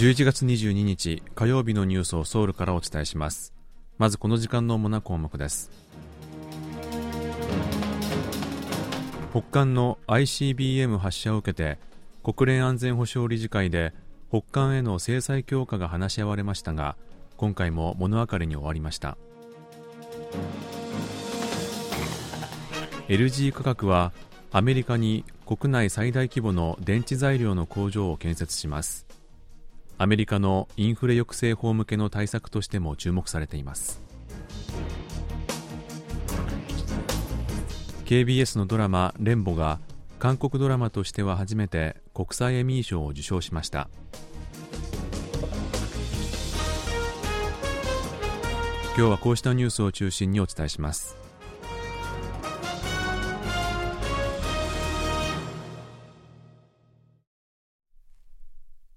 11月22日火曜日のニュースをソウルからお伝えします。まずこの時間の主な項目です。北韓の ICBM 発射を受けて国連安全保障理事会で北韓への制裁強化が話し合われましたが今回も物別れに終わりました。LG 価格はアメリカに国内最大規模の電池材料の工場を建設します。アメリカのインフレ抑制法向けの対策としても注目されています。KBS のドラマ「レンボ」が韓国ドラマとしては初めて国際エミー賞を受賞しました。今日はこうしたニュースを中心にお伝えします。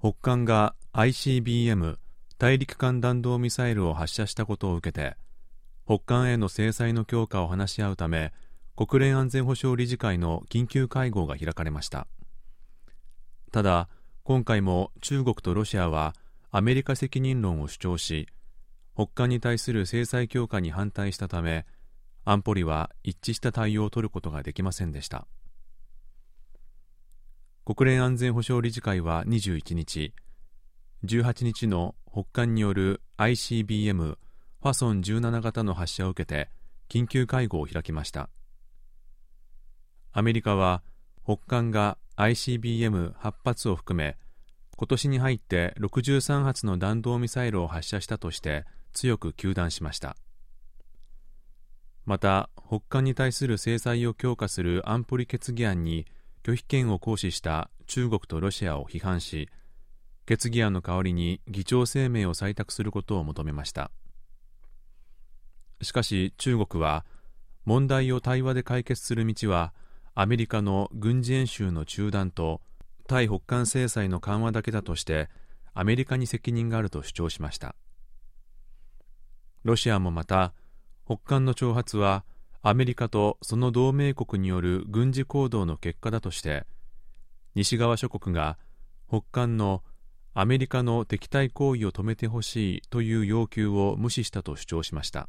北韓が ICBM 大陸間弾道ミサイルを発射したことを受けて北韓への制裁の強化を話し合うため国連安全保障理事会の緊急会合が開かれました。ただ今回も中国とロシアはアメリカ責任論を主張し北韓に対する制裁強化に反対したため安保理は一致した対応を取ることができませんでした。国連安全保障理事会は21日18日の北韓による ICBM ファソン17型の発射を受けて緊急会合を開きました。アメリカは北韓が ICBM8 発を含め今年に入って63発の弾道ミサイルを発射したとして強く糾弾しました。また北韓に対する制裁を強化する安保理決議案に拒否権を行使した中国とロシアを批判し決議案の代わりに議長声明を採択することを求めました。しかし中国は問題を対話で解決する道はアメリカの軍事演習の中断と対北韓制裁の緩和だけだとしてアメリカに責任があると主張しました。ロシアもまた北韓の挑発はアメリカとその同盟国による軍事行動の結果だとして西側諸国が北韓のアメリカの敵対行為を止めてほしいという要求を無視したと主張しました。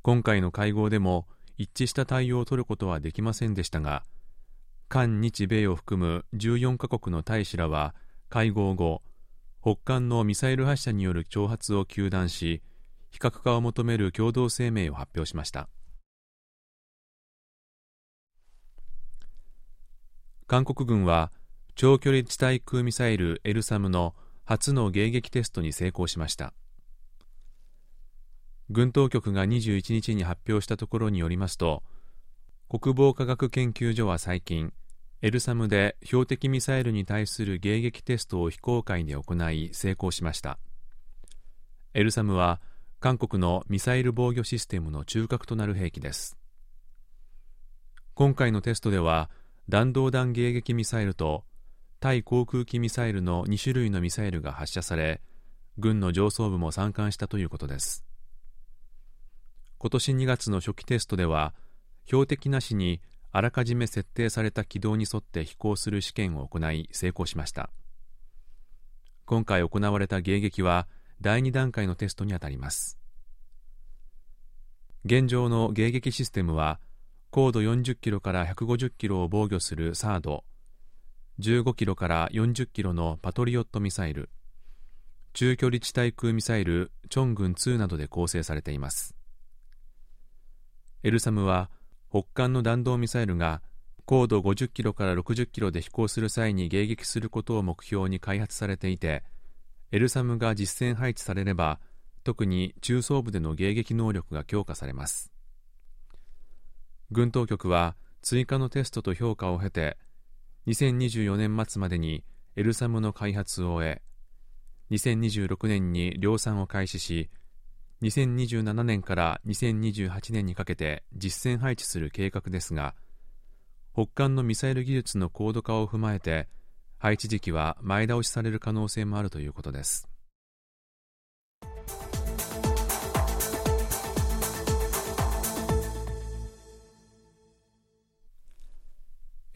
今回の会合でも一致した対応を取ることはできませんでしたが韓日米を含む14カ国の大使らは会合後北韓のミサイル発射による挑発を糾弾し非核化を求める共同声明を発表しました。韓国軍は長距離地対空ミサイルエルサムの初の迎撃テストに成功しました。軍当局が21日に発表したところによりますと国防科学研究所は最近エルサムで標的ミサイルに対する迎撃テストを非公開で行い成功しました。エルサムは韓国のミサイル防御システムの中核となる兵器です。今回のテストでは弾道弾迎撃ミサイルと対航空機ミサイルの2種類のミサイルが発射され軍の上層部も参観したということです。今年2月の初期テストでは標的なしにあらかじめ設定された軌道に沿って飛行する試験を行い成功しました。今回行われた迎撃は第2段階のテストにあたります。現状の迎撃システムは高度40キロから150キロを防御するサード15キロから40キロのパトリオットミサイル。中距離地対空ミサイルチョングン2などで構成されています。エルサムは北韓の弾道ミサイルが高度50キロから60キロで飛行する際に迎撃することを目標に開発されていてエルサムが実戦配置されれば特に中層部での迎撃能力が強化されます。軍当局は追加のテストと評価を経て2024年末までにエルサムの開発を終え2026年に量産を開始し2027年から2028年にかけて実戦配置する計画ですが北韓のミサイル技術の高度化を踏まえて配置時期は前倒しされる可能性もあるということです。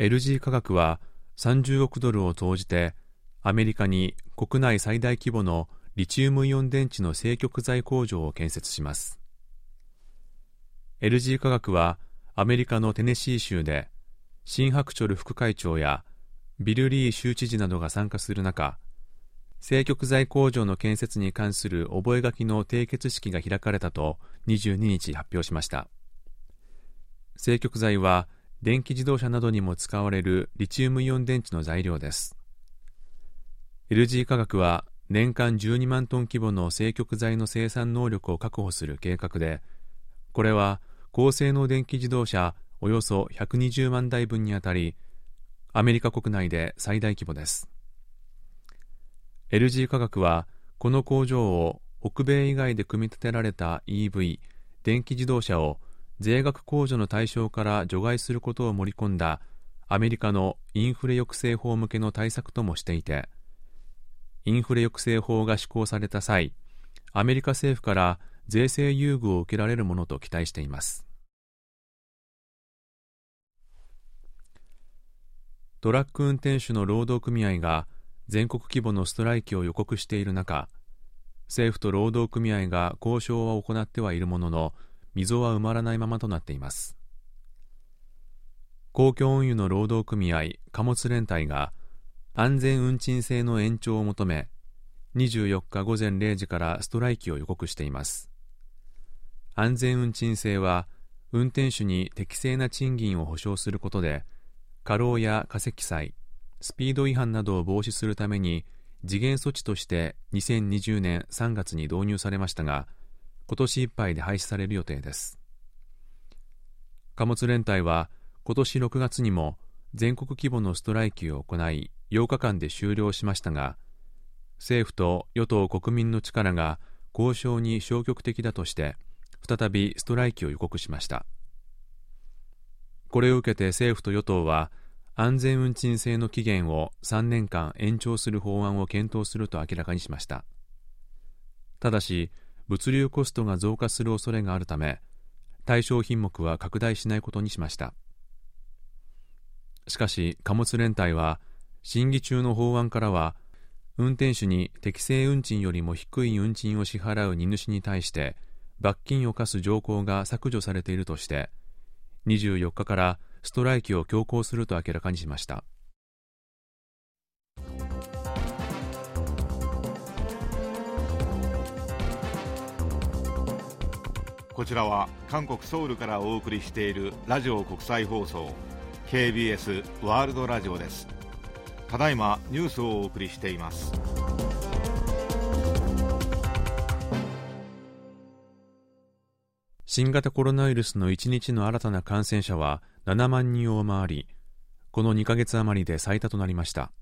LG 化学は30億ドルを投じてアメリカに国内最大規模のリチウムイオン電池の正極材工場を建設します。LG 化学はアメリカのテネシー州でシン・ハクチョル副会長やビル・リー州知事などが参加する中正極材工場の建設に関する覚書の締結式が開かれたと22日発表しました。正極材は電気自動車などにも使われるリチウムイオン電池の材料です。LG 化学は年間12万トン規模の正極材の生産能力を確保する計画でこれは高性能電気自動車およそ120万台分にあたりアメリカ国内で最大規模です。LG 化学はこの工場を北米以外で組み立てられた EV 電気自動車を税額控除の対象から除外することを盛り込んだアメリカのインフレ抑制法向けの対策ともしていてインフレ抑制法が施行された際アメリカ政府から税制優遇を受けられるものと期待しています。トラック運転手の労働組合が全国規模のストライキを予告している中政府と労働組合が交渉は行ってはいるものの溝は埋まらないままとなっています。公共運輸の労働組合貨物連帯が安全運賃制の延長を求め24日午前0時からストライキを予告しています。安全運賃制は運転手に適正な賃金を保障することで過労や過積載スピード違反などを防止するために次元措置として2020年3月に導入されましたが今年いっぱいで廃止される予定です。貨物連帯は今年6月にも全国規模のストライキを行い8日間で終了しましたが政府と与党国民の力が交渉に消極的だとして再びストライキを予告しました。これを受けて政府と与党は安全運賃制の期限を3年間延長する法案を検討すると明らかにしました。ただし物流コストが増加する恐れがあるため対象品目は拡大しないことにしました。しかし貨物連帯は審議中の法案からは運転手に適正運賃よりも低い運賃を支払う荷主に対して罰金を課す条項が削除されているとして24日からストライキを強行すると明らかにしました。こちらは韓国ソウルからお送りしているラジオ国際放送 KBS ワールドラジオです。ただいまニュースをお送りしています。新型コロナウイルスの1日の新たな感染者は7万人を回りこの2ヶ月余りで最多となりました。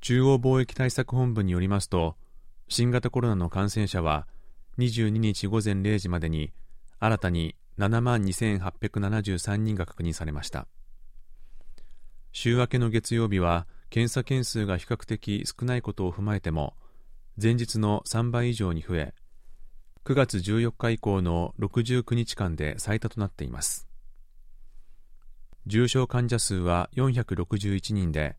中央貿易対策本部によりますと新型コロナの感染者は22日午前0時までに新たに7万2873人が確認されました。週明けの月曜日は検査件数が比較的少ないことを踏まえても前日の3倍以上に増え9月14日以降の69日間で最多となっています。重症患者数は461人で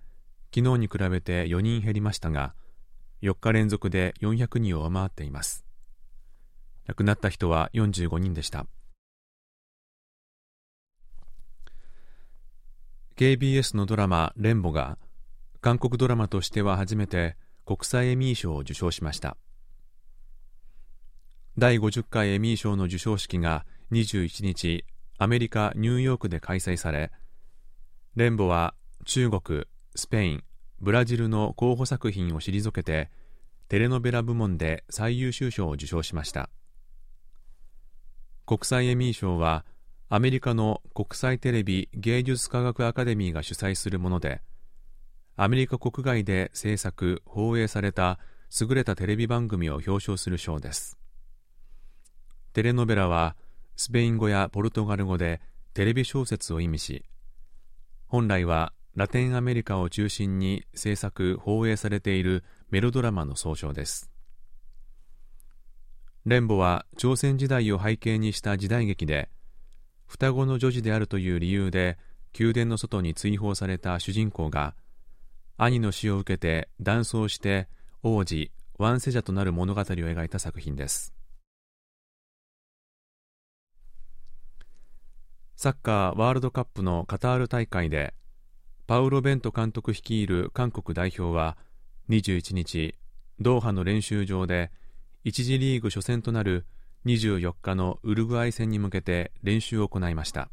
昨日に比べて4人減りましたが4日連続で400人を上回っています。亡くなった人は45人でした。KBS のドラマ「レンボ」が韓国ドラマとしては初めて国際エミー賞を受賞しました。第50回エミー賞の授賞式が21日アメリカ・ニューヨークで開催されレンボは中国、スペイン、ブラジルの候補作品を退けてテレノベラ部門で最優秀賞を受賞しました。国際エミー賞はアメリカの国際テレビ芸術科学アカデミーが主催するものでアメリカ国外で制作放映された優れたテレビ番組を表彰する賞です。テレノベラはスペイン語やポルトガル語でテレビ小説を意味し本来はラテンアメリカを中心に制作放映されているメロドラマの総称です。レンボは朝鮮時代を背景にした時代劇で双子の女児であるという理由で宮殿の外に追放された主人公が兄の死を受けて断層して王子ワンセジャとなる物語を描いた作品です。サッカーワールドカップのカタール大会でパウロ・ベント監督率いる韓国代表は21日ドーハの練習場で1次リーグ初戦となる24日のウルグアイ戦に向けて練習を行いました。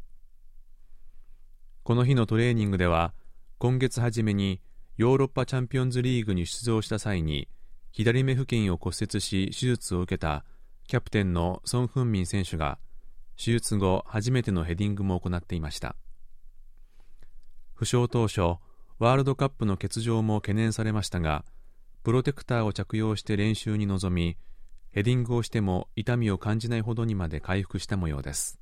この日のトレーニングでは今月初めにヨーロッパチャンピオンズリーグに出場した際に左目付近を骨折し手術を受けたキャプテンのソン・フンミン選手が手術後初めてのヘディングも行っていました。負傷当初ワールドカップの欠場も懸念されましたがプロテクターを着用して練習に臨みヘディングをしても痛みを感じないほどにまで回復した模様です。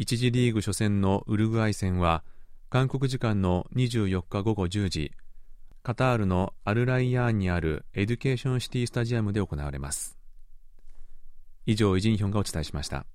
1次リーグ初戦のウルグアイ戦は韓国時間の24日午後10時カタールのアルライヤーンにあるエデュケーションシティスタジアムで行われます。以上イジンヒョンがお伝えしました。